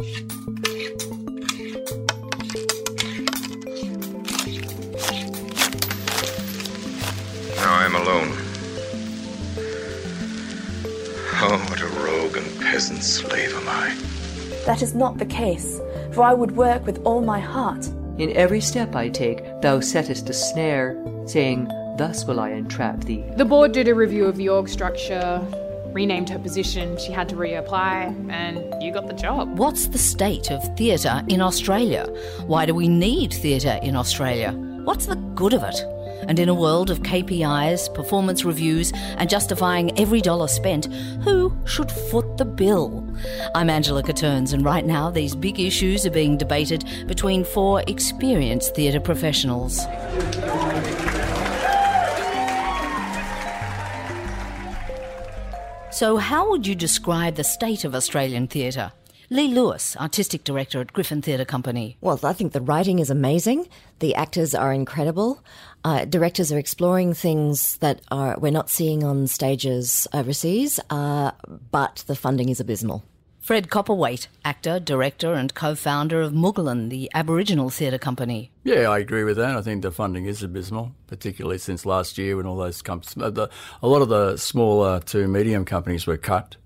Now I'm alone. Oh, what a rogue and peasant slave am I. That is not the case, for I would work with all my heart. In every step I take, thou settest a snare, saying, Thus will I entrap thee. The board did a review of the org structure, renamed her position, she had to reapply, and you got the job. What's the state of theatre in Australia? Why do we need theatre in Australia? What's the good of it? And in a world of KPIs, performance reviews, and justifying every dollar spent, who should foot the bill? I'm Angela Catterns, and right now these big issues are being debated between four experienced theatre professionals. So, how would you describe the state of Australian theatre? Lee Lewis, Artistic Director at Griffin Theatre Company. Well, I think the writing is amazing. The actors are incredible. Uh, directors are exploring things that are we're not seeing on stages overseas, uh, but the funding is abysmal. Fred Copperwaite, actor, director, and co founder of Moogahlin, the Aboriginal theatre company. Yeah, I agree with that. I think the funding is abysmal, particularly since last year when all those companies, a lot of the smaller to medium companies were cut.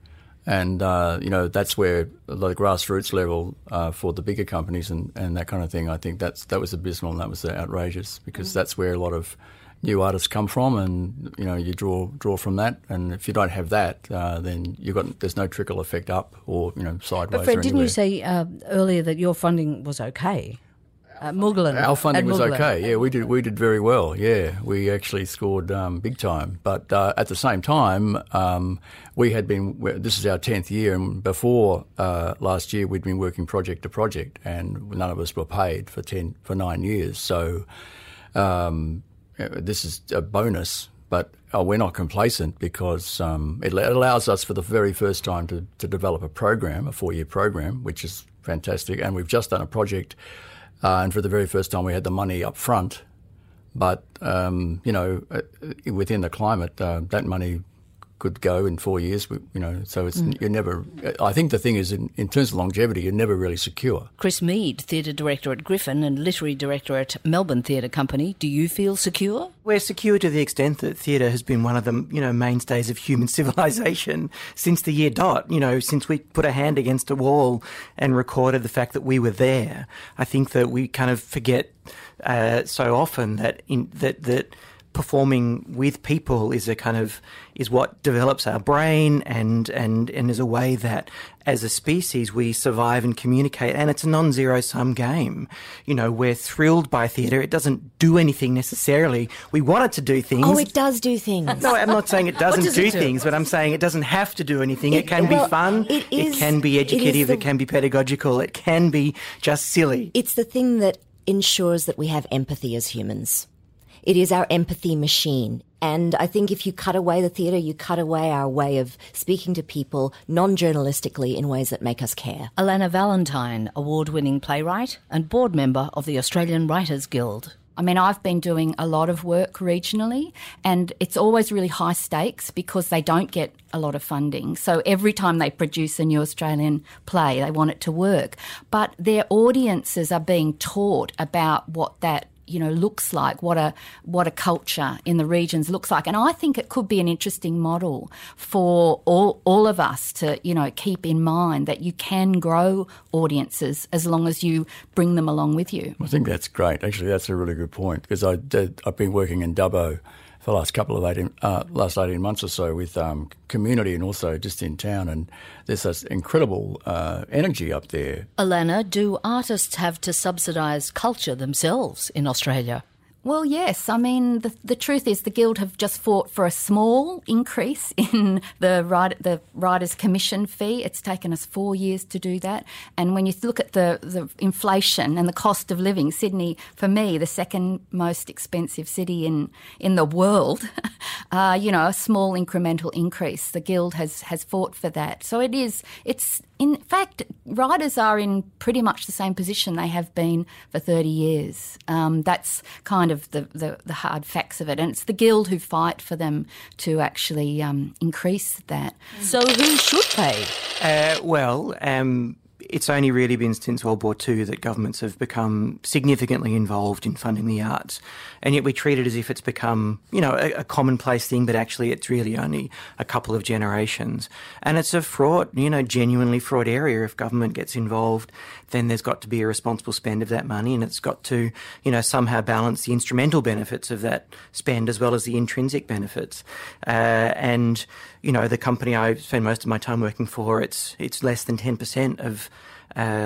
And, uh, you know, that's where the grassroots level uh, for the bigger companies and, and that kind of thing, I think that's that was abysmal and that was outrageous because mm. that's where a lot of new artists come from, and you know you draw draw from that. And if you don't have that, uh, then you got there's no trickle effect up or you know sideways. But Fred, didn't you say uh, earlier that your funding was okay? Uh. Our funding was okay. Yeah, we did we did very well. Yeah, we actually scored um, big time. But uh, at the same time, um, we had been. This is our tenth year, and before uh, last year, we'd been working project to project, and none of us were paid for ten for nine years. So. Um, this is a bonus, but oh, we're not complacent because um, it, it, allows us for the very first time to, to develop a program, a four year program, which is fantastic. And we've just done a project, uh, and for the very first time, we had the money up front. But, um, you know, uh, within the climate, uh, that money could go in four years. You know, so it's mm. you're never. I think the thing is, in, in, terms of longevity, you're never really secure. Chris Mead, theatre director at Griffin and literary director at Melbourne Theatre Company, do you feel secure? We're secure to the extent that theatre has been one of the you know mainstays of human civilization since the year dot. You know, since we put a hand against a wall and recorded the fact that we were there. I think that we kind of forget uh, so often that in, that that performing with people is a kind of is what develops our brain and and and is a way that as a species we survive and communicate. And it's a non-zero sum game. You know we're thrilled by theater it doesn't do anything necessarily. We want it to do things. Oh it does do things. No i'm not saying it doesn't does do, it do, things but i'm saying it doesn't have to do anything. It, it can well, be fun. it, is, it can be educative. it, the, it can be pedagogical. It can be just silly. It's the thing that ensures that we have empathy as humans it is our empathy machine. And I think if you cut away the theatre, you cut away our way of speaking to people non journalistically in ways that make us care. Alana Valentine, award winning playwright and board member of the Australian Writers Guild. I mean, I've been doing a lot of work regionally, and it's always really high stakes because they don't get a lot of funding. So every time they produce a new Australian play, they want it to work. But their audiences are being taught about what that you know looks like, what a what a culture in the regions looks like, and I think it could be an interesting model for all all of us to you know keep in mind that you can grow audiences as long as you bring them along with you. I think that's great. Actually, that's a really good point because I did, I've been working in Dubbo for the last couple of 18, uh, last 18 months or so with um, community and also just in town. And there's this incredible uh, energy up there. Alana, do artists have to subsidise culture themselves in Australia? Well, yes. I mean, the, the truth is the Guild have just fought for a small increase in the, writer, the Writers' Commission fee. It's taken us four years to do that. And when you look at the, the inflation and the cost of living, Sydney, for me, the second most expensive city in, in the world, uh, you know, a small incremental increase. The Guild has, has fought for that. So it is, it's, in fact, riders are in pretty much the same position they have been for 30 years. Um, that's kind of the, the, the, hard facts of it. And it's the Guild who fight for them to actually um, increase that. So who should pay? Uh, well, um, it's only really been since World War II that governments have become significantly involved in funding the arts. And yet we treat it as if it's become, you know, a, a, commonplace thing, but actually it's really only a couple of generations. And it's a fraught, you know, genuinely fraught area. If government gets involved, then there's got to be a responsible spend of that money and it's got to, you know, somehow balance the instrumental benefits of that spend as well as the intrinsic benefits. Uh, and, you know, the company I spend most of my time working for, it's, it's less than 10% of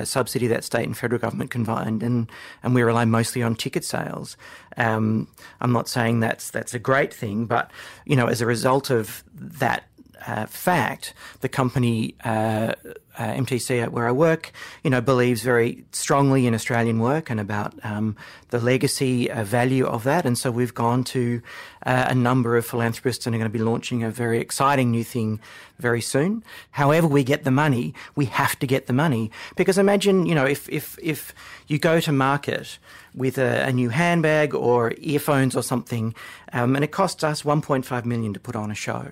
subsidy that state and federal government combined, and, and we rely mostly on ticket sales. Um, I'm not saying that's that's a great thing, but you know, as a result of that uh, fact, the company uh, uh, MTC, where I work, you know, believes very strongly in Australian work and about um, the legacy uh, value of that. And so we've gone to uh, a number of philanthropists and are going to be launching a very exciting new thing very soon. However, we get the money, we have to get the money because imagine, you know, if if if you go to market with a, a new handbag or earphones or something, um, and it costs us 1.5 million to put on a show,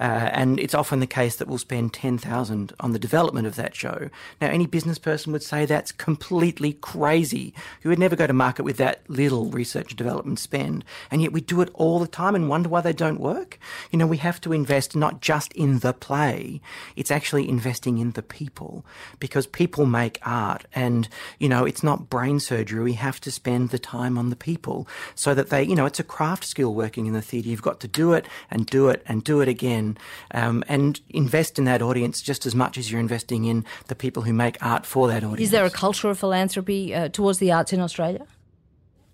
uh, and it's often the case that we'll spend 10,000 on the development of that show. Now, any business person would say that's completely crazy. You would never go to market with that little research and development spend, and yet we do it all the time and wonder why they don't work. You know, we have to invest not just in the play, it's actually investing in the people because people make art, and you know, it's not brain surgery. We have to spend the time on the people so that they, you know, it's a craft skill working in the theatre. You've got to do it and do it and do it again um, and invest in that audience just as much as you're investing in the people who make art for that audience. Is there a culture of philanthropy uh, towards the arts in Australia?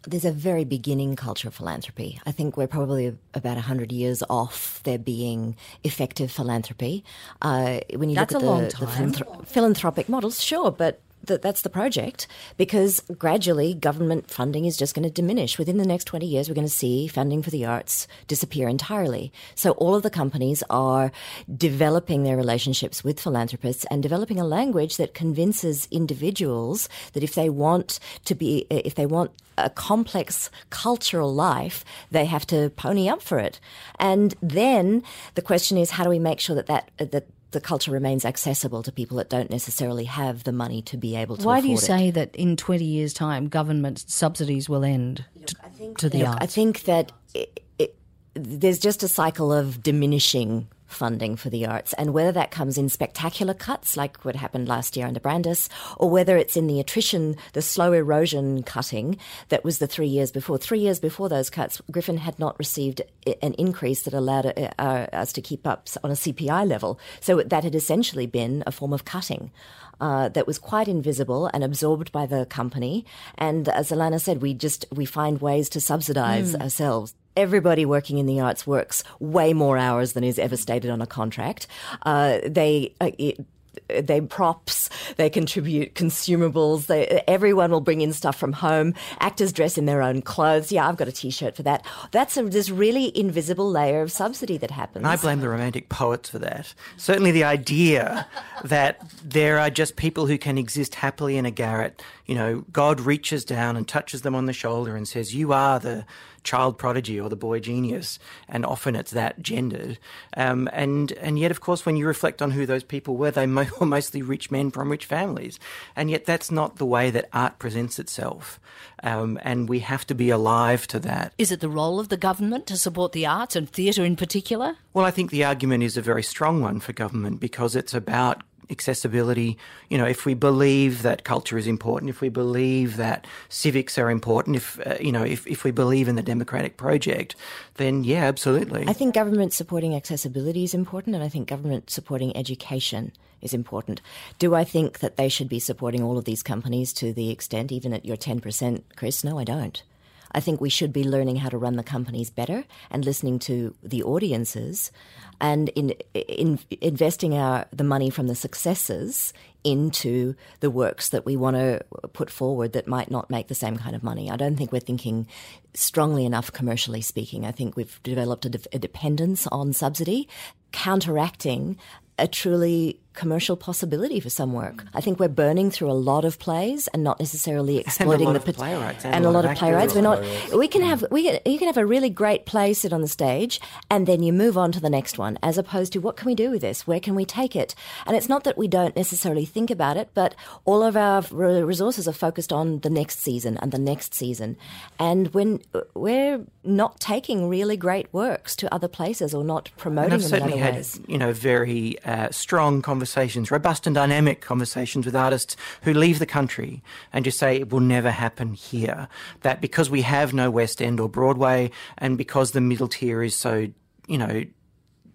there's a very beginning culture of philanthropy. I think we're probably about 100 years off there being effective philanthropy. Uh, when you That's look at the, the philanthropic models, sure, but that that's the project because gradually government funding is just going to diminish. Within the next 20 years, we're going to see funding for the arts disappear entirely. So all of the companies are developing their relationships with philanthropists and developing a language that convinces individuals that if they want to be, if they want a complex cultural life, they have to pony up for it. And then the question is, how do we make sure that that, that the culture remains accessible to people that don't necessarily have the money to be able to. Why do you it. say that in twenty years' time, government subsidies will end to, think, to the look, arts? I think that it, it, there's just a cycle of diminishing funding for the arts, and whether that comes in spectacular cuts like what happened last year under Brandis, or whether it's in the attrition, the slow erosion cutting that was the three years before. Three years before those cuts, Griffin had not received an increase that allowed uh, uh us to keep up on a CPI level. So that had essentially been a form of cutting. Uh, that was quite invisible and absorbed by the company. And as Alana said, we just we find ways to subsidize mm. ourselves everybody working in the arts works way more hours than is ever stated on a contract. Uh, they uh, it, they props, they contribute consumables. They, everyone will bring in stuff from home. Actors dress in their own clothes. Yeah, I've got a T-shirt for that. That's a, this really invisible layer of subsidy that happens. I blame the romantic poets for that. Certainly, the idea that there are just people who can exist happily in a garret. You know, God reaches down and touches them on the shoulder and says, "You are the." child prodigy or the boy genius, and often it's that gendered. Um, and and yet, of course, when you reflect on who those people were, they were mostly rich men from rich families, and yet that's not the way that art presents itself. Um, and we have to be alive to that. Is it the role of the government to support the arts and theatre in particular? Well, I think the argument is a very strong one for government because it's about accessibility. You know, if we believe that culture is important, if we believe that civics are important, if uh, you know, if, if we believe in the democratic project, then yeah, absolutely. I think government supporting accessibility is important, and I think government supporting education is important. Do I think that they should be supporting all of these companies to the extent, even at your ten percent, Chris? No, I don't. I think we should be learning how to run the companies better and listening to the audiences and in, in investing our the money from the successes into the works that we want to put forward that might not make the same kind of money. I don't think we're thinking strongly enough commercially speaking. I think we've developed a, de- a dependence on subsidy, counteracting a truly commercial possibility for some work. I think we're burning through a lot of plays and not necessarily exploiting and the playwrights and, and a lot of playwrights. We're not. We can have we can, you can have a really great play sit on the stage, and then you move on to the next one, as opposed to what can we do with this? Where can we take it? And it's not that we don't necessarily think about it, but all of our resources are focused on the next season and the next season, and when we're not taking really great works to other places or not promoting and I've them in certainly other had, ways. You know, very uh, strong conversations, robust and dynamic conversations with artists who leave the country and just say it will never happen here. That because we have no West End or Broadway, and because the middle tier is so, you know,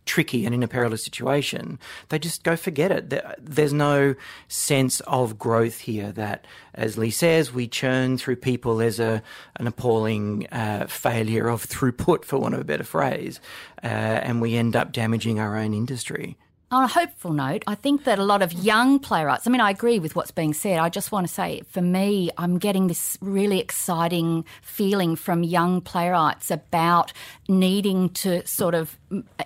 tricky and in a perilous situation, they just go forget it. There's no sense of growth here. That, as Lee says, we churn through people. There's a an appalling uh, failure of throughput, for want of a better phrase, uh, and we end up damaging our own industry. On a hopeful note, I think that a lot of young playwrights, I mean, I agree with what's being said. I just want to say, for me, I'm getting this really exciting feeling from young playwrights about needing to sort of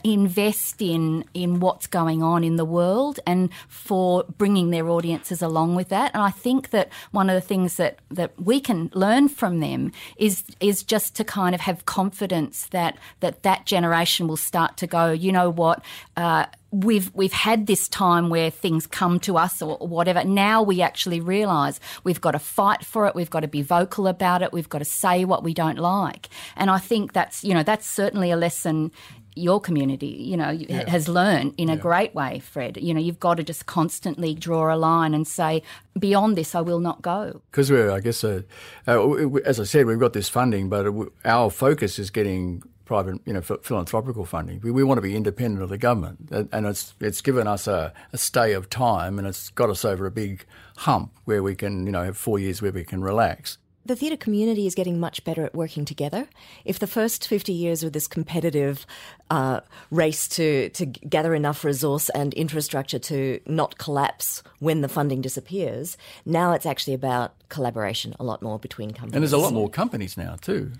invest in, in what's going on in the world and for bringing their audiences along with that. And I think that one of the things that, that we can learn from them is, is just to kind of have confidence that that, that generation will start to go, you know what, uh, we've we've had this time where things come to us or, whatever. Now we actually realise we've got to fight for it. We've got to be vocal about it. We've got to say what we don't like. And I think that's you know that's certainly a lesson your community, you know, yeah. has learned in a great way, Fred. You know, you've got to just constantly draw a line and say, beyond this, I will not go. Because we're, I guess, uh, uh, as I said, we've got this funding, but our focus is getting private, you know, philanthropical funding. We, we, want to be independent of the government, and it's it's given us a, a, stay of time, and it's got us over a big hump where we can, you know, have four years where we can relax. The theatre community is getting much better at working together. If the first 50 years were this competitive uh, race to, to gather enough resource and infrastructure to not collapse when the funding disappears, now it's actually about collaboration a lot more between companies. And there's a lot more companies now, too.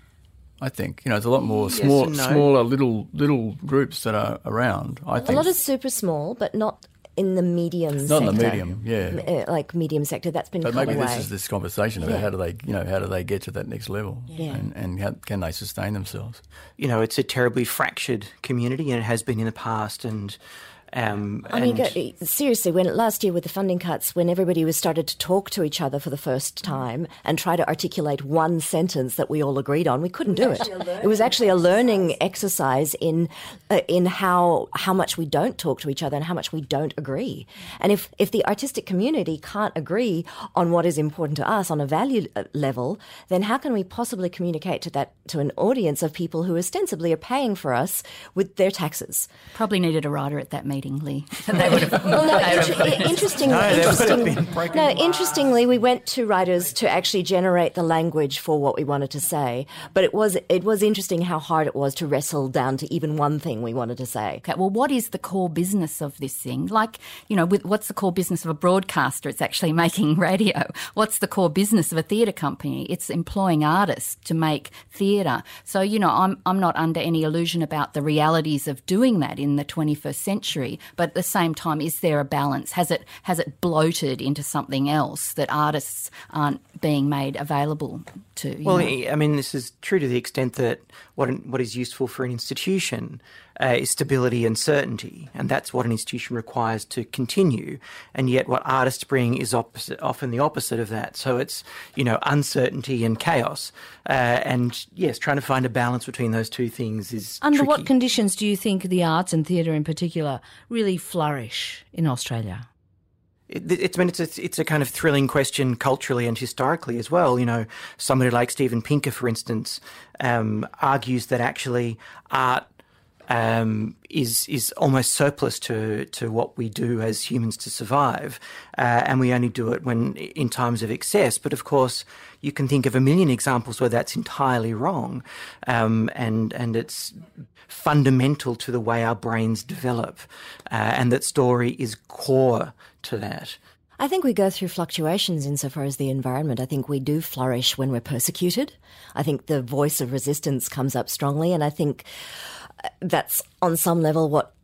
I think you know, there's a lot more small, no. smaller little little groups that are around. I think a lot of super small, but not in the medium. Not sector. in the medium, yeah, uh, like medium sector. That's been. But maybe away. this is this conversation about yeah. how do they, you know, how do they get to that next level, yeah. and, and how can they sustain themselves? You know, it's a terribly fractured community, and it has been in the past, and um, I mean, seriously, when last year with the funding cuts, when everybody was started to talk to each other for the first time and try to articulate one sentence that we all agreed on, we couldn't do it. It was actually a learning exercise in uh, in how how much we don't talk to each other and how much we don't agree. And if if the artistic community can't agree on what is important to us on a value uh, level, then how can we possibly communicate to that to an audience of people who ostensibly are paying for us with their taxes? Probably needed a writer at that meeting excitingly. they would have. well, no, inter- interestingly, no, interesting, no, interestingly, we went to writers to actually generate the language for what we wanted to say. But it was it was interesting how hard it was to wrestle down to even one thing we wanted to say. Okay, well, what is the core business of this thing? Like, you know, with, what's the core business of a broadcaster? It's actually making radio. What's the core business of a theatre company? It's employing artists to make theatre. So, you know, I'm I'm not under any illusion about the realities of doing that in the 21st century but at the same time, is there a balance? Has it has it bloated into something else that artists aren't being made available to? Well, know? I mean, this is true to the extent that what what is useful for an institution uh, is stability and certainty, and that's what an institution requires to continue. And yet, what artists bring is opposite, often the opposite of that. So it's you know uncertainty and chaos, uh, and yes, trying to find a balance between those two things is under tricky. what conditions do you think the arts and theatre in particular really flourish in Australia? It's, I mean, it's a, it's a kind of thrilling question culturally and historically as well. You know, somebody like Steven Pinker, for instance, um, argues that actually art um, is is almost surplus to to what we do as humans to survive, uh, and we only do it when in times of excess. But of course, you can think of a million examples where that's entirely wrong, um, and and it's fundamental to the way our brains develop, uh, and that story is core to that. I think we go through fluctuations insofar as the environment. I think we do flourish when we're persecuted. I think the voice of resistance comes up strongly, and I think that's on some level what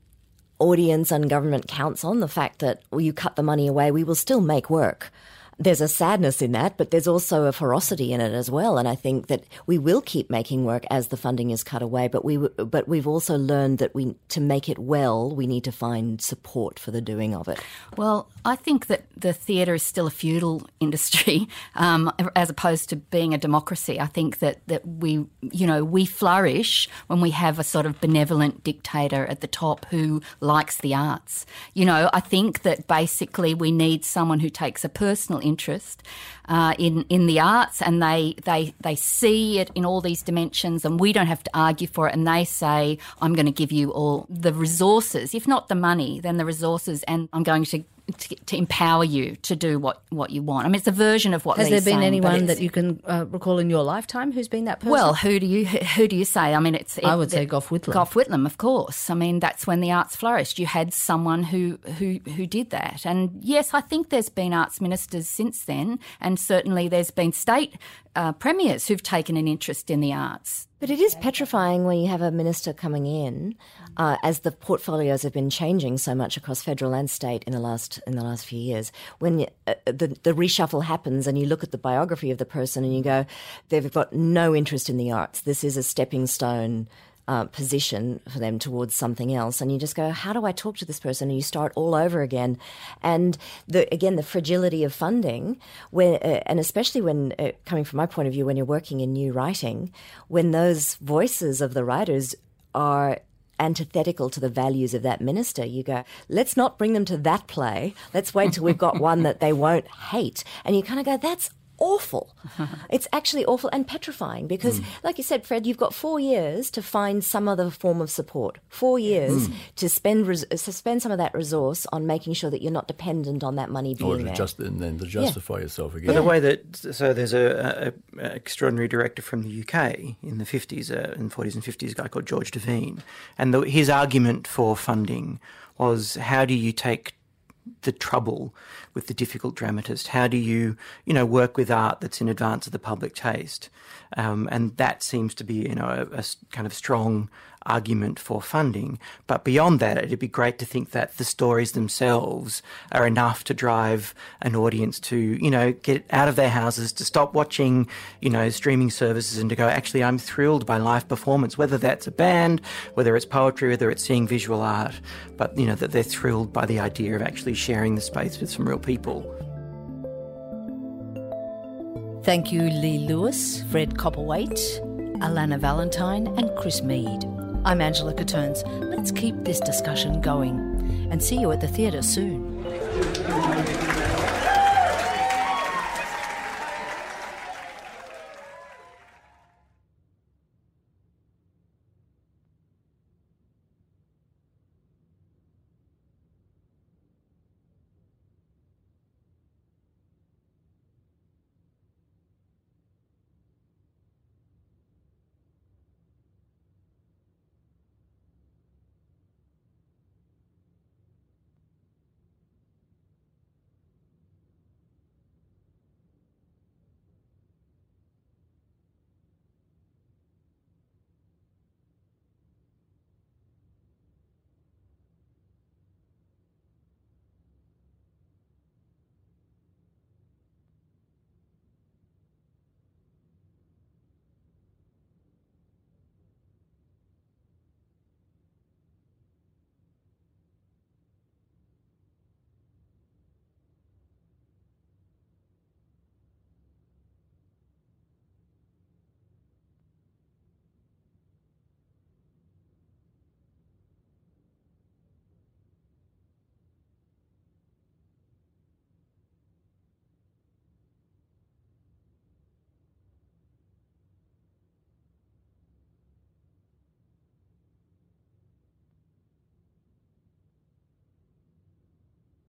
audience and government counts on the fact that well, you cut the money away, we will still make work there's a sadness in that, but there's also a ferocity in it as well. And I think that we will keep making work as the funding is cut away. But we, but we've also learned that we, to make it well, we need to find support for the doing of it. Well, I think that the theatre is still a feudal industry, um, as opposed to being a democracy. I think that that we, you know, we flourish when we have a sort of benevolent dictator at the top who likes the arts. You know, I think that basically we need someone who takes a personal interest uh, in in the arts, and they they they see it in all these dimensions, and we don't have to argue for it. And they say, "I'm going to give you all the resources, if not the money, then the resources, and I'm going to to, to, empower you to do what, what you want. I mean, it's a version of what has Lee's there been saying, anyone that you can uh, recall in your lifetime who's been that person? Well, who do you who do you say? I mean, it's it, I would say Gough Whitlam. Gough Whitlam, of course. I mean, that's when the arts flourished. You had someone who who who did that, and yes, I think there's been arts ministers since then, and certainly there's been state uh, premiers who've taken an interest in the arts. But it is petrifying when you have a minister coming in, uh, as the portfolios have been changing so much across federal and state in the last in the last few years. When you, uh, the the reshuffle happens, and you look at the biography of the person, and you go, they've got no interest in the arts. This is a stepping stone uh, position for them towards something else. And you just go, how do I talk to this person? And you start all over again. And the, again, the fragility of funding, when, uh, and especially when, uh, coming from my point of view, when you're working in new writing, when those voices of the writers are antithetical to the values of that minister. You go, let's not bring them to that play. Let's wait till we've got one that they won't hate. And you kind of go, that's awful. it's actually awful and petrifying because, mm. like you said, Fred, you've got four years to find some other form of support. Four years mm. to spend res- to spend some of that resource on making sure that you're not dependent on that money being or to there. Just, and then to justify yeah. yourself again. But the way that so there's a, a, a, extraordinary director from the UK in the 50s uh, and 40s and 50s, a guy called George Devine, and the, his argument for funding was how do you take the trouble with the difficult dramatist? How do you, you know, work with art that's in advance of the public taste? Um, and that seems to be, you know, a, a, kind of strong argument for funding. But beyond that, it'd be great to think that the stories themselves are enough to drive an audience to, you know, get out of their houses, to stop watching, you know, streaming services and to go, actually, I'm thrilled by live performance, whether that's a band, whether it's poetry, whether it's seeing visual art, but, you know, that they're thrilled by the idea of actually sharing the space with some real people. Thank you, Lee Lewis, Fred Copperwaite, Alana Valentine, and Chris Mead. I'm Angela Catterns. Let's keep this discussion going and see you at the theatre soon.